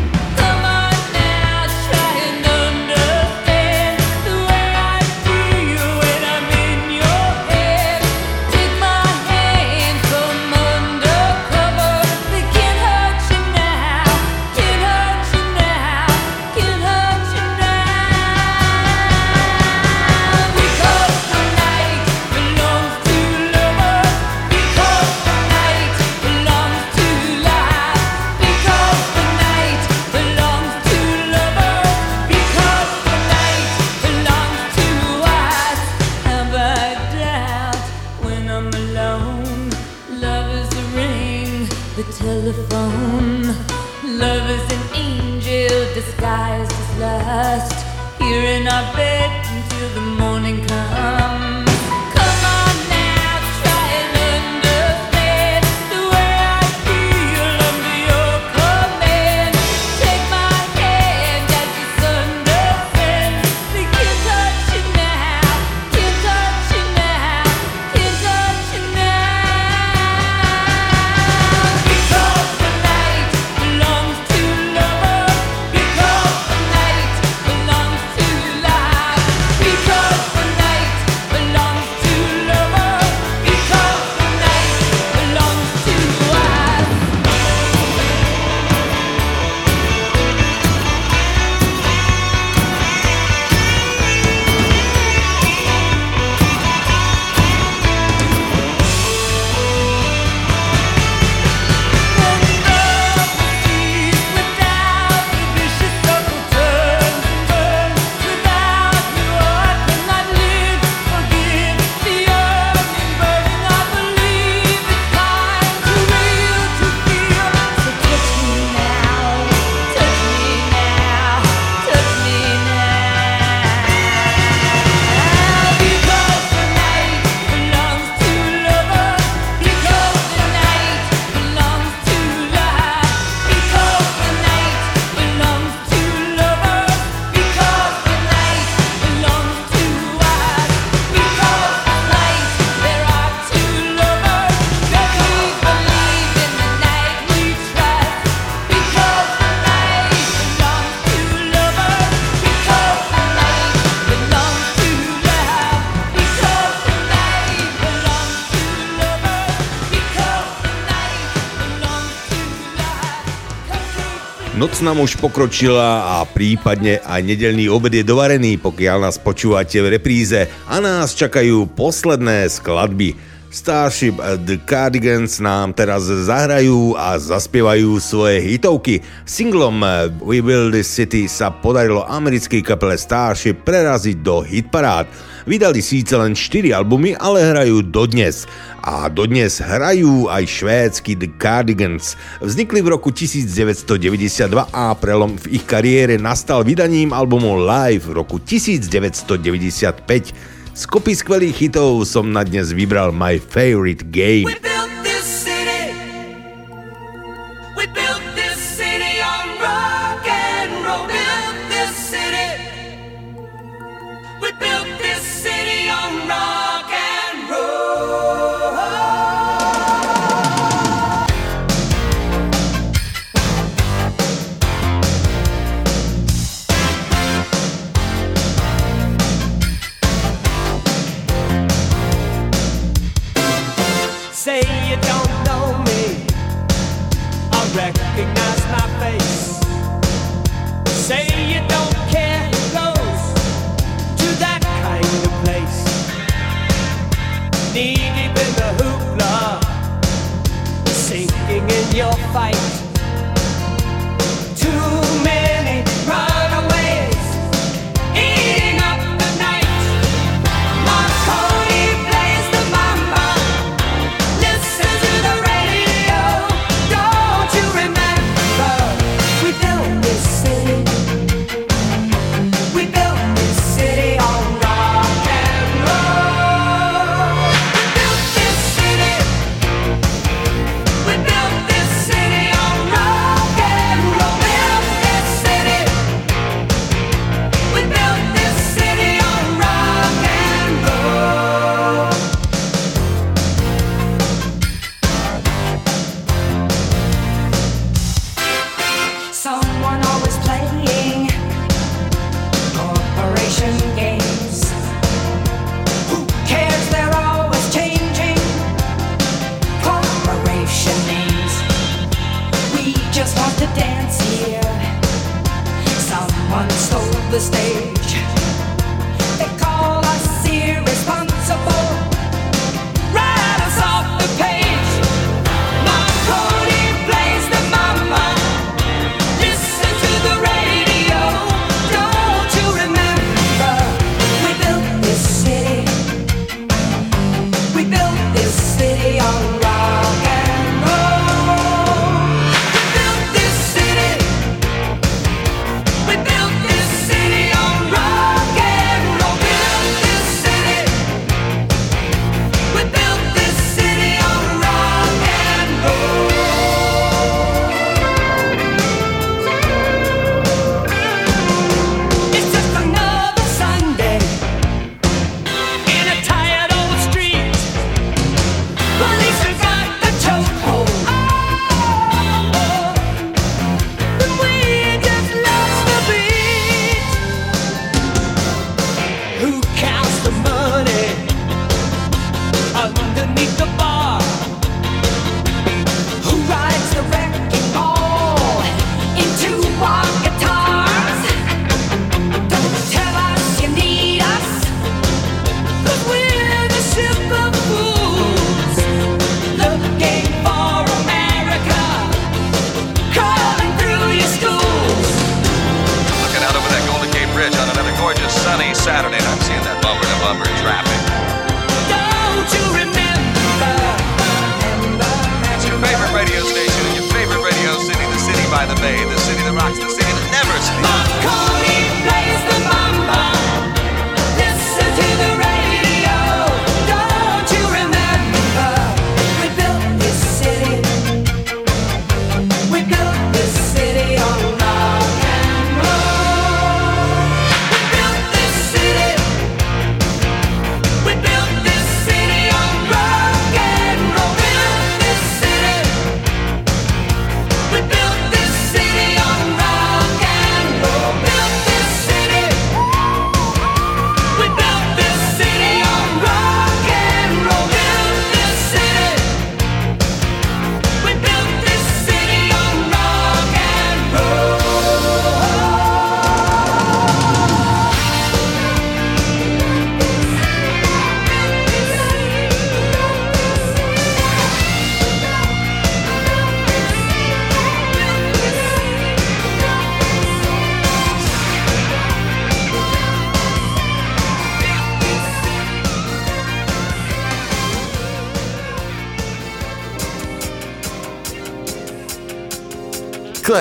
Nám už pokročila a prípadne aj nedelný obed je dovarený, pokiaľ nás počúvate v repríze a nás čakajú posledné skladby. Starship The Cardigans nám teraz zahrajú a zaspievajú svoje hitovky. Singlom We Build This City sa podarilo americkej kapele Starship preraziť do hitparád. Vydali síce len 4 albumy, ale hrajú dodnes. A dodnes hrajú aj švédsky The Cardigans. Vznikli v roku 1992 a prelom v ich kariére nastal vydaním albumu Live v roku 1995. Z kopy skvelých hitov som na dnes vybral My Favorite Game.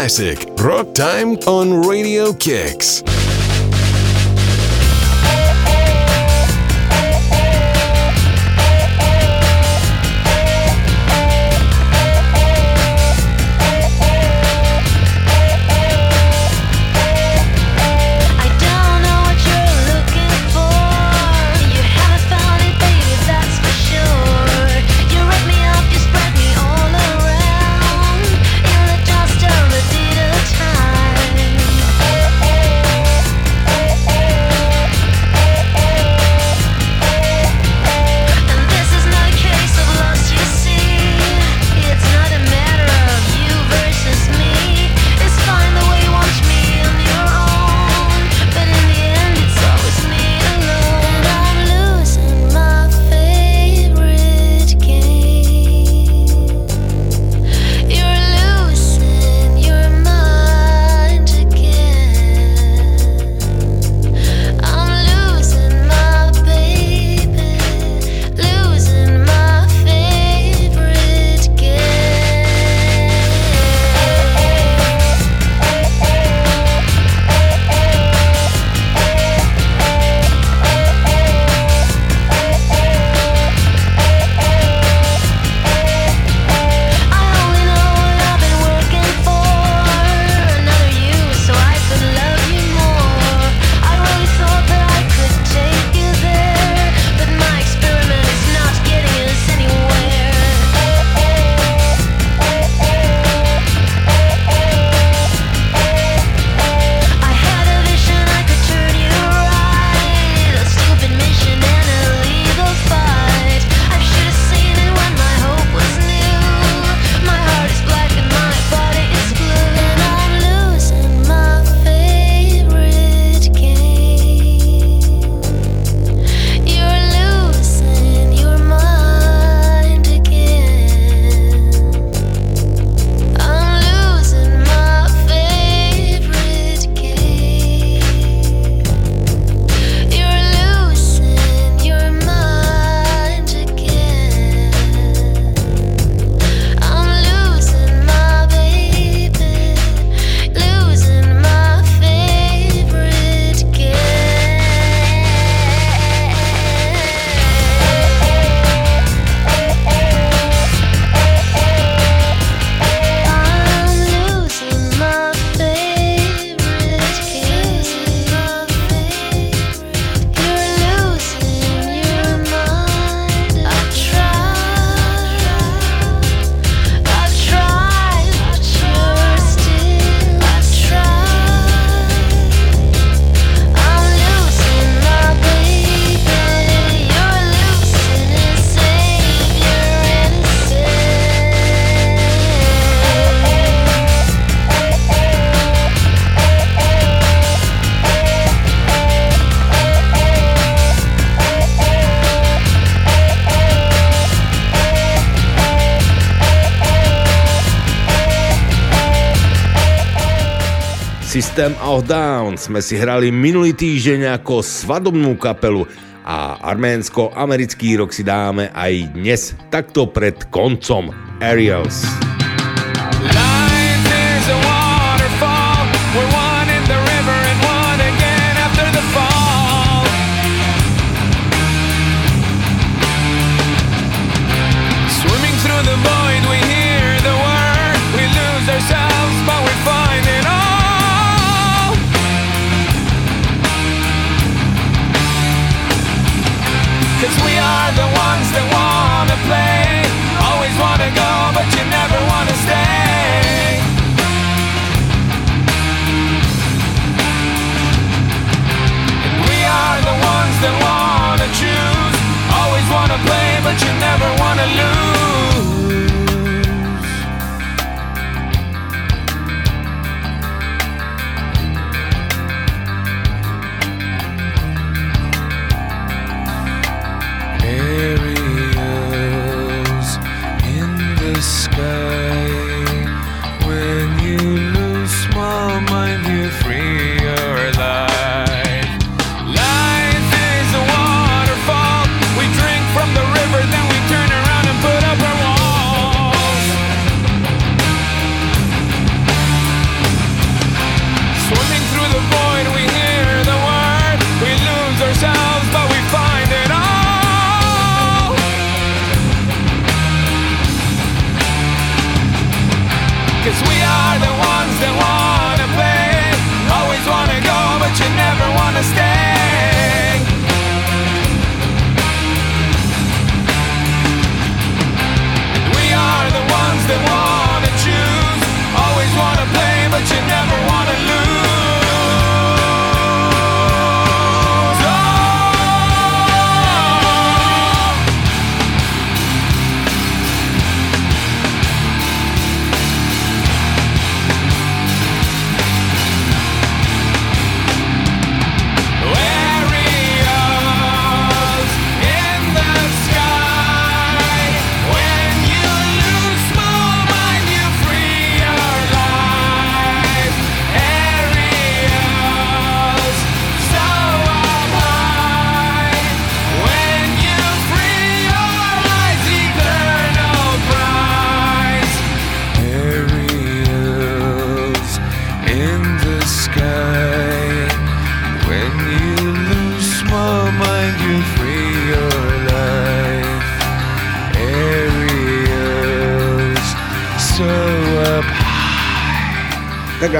Classic Rock Time on Radio Kicks. System of Down sme si hrali minulý týždeň ako svadobnú kapelu a arménsko-americký rok si dáme aj dnes, takto pred koncom Aerials. Aerials. hallelujah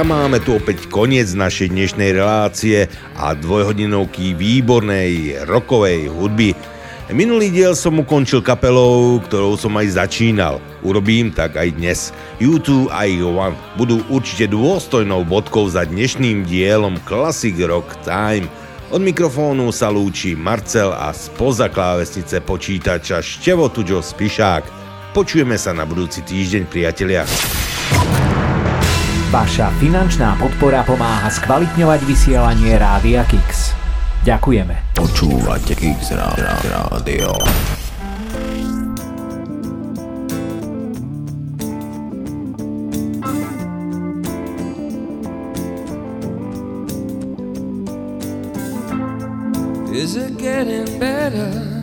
máme tu opäť koniec našej dnešnej relácie a dvojhodinovky výbornej rokovej hudby. Minulý diel som ukončil kapelou, ktorou som aj začínal. Urobím tak aj dnes. U2 a One budú určite dôstojnou bodkou za dnešným dielom Classic Rock Time. Od mikrofónu sa lúči Marcel a spoza klávesnice počítača Števo Tuďo Spišák. Počujeme sa na budúci týždeň, priatelia. Vaša finančná podpora pomáha skvalitňovať vysielanie Rádia Kix. Ďakujeme. Počúvate Kix Rádio. Is it getting better?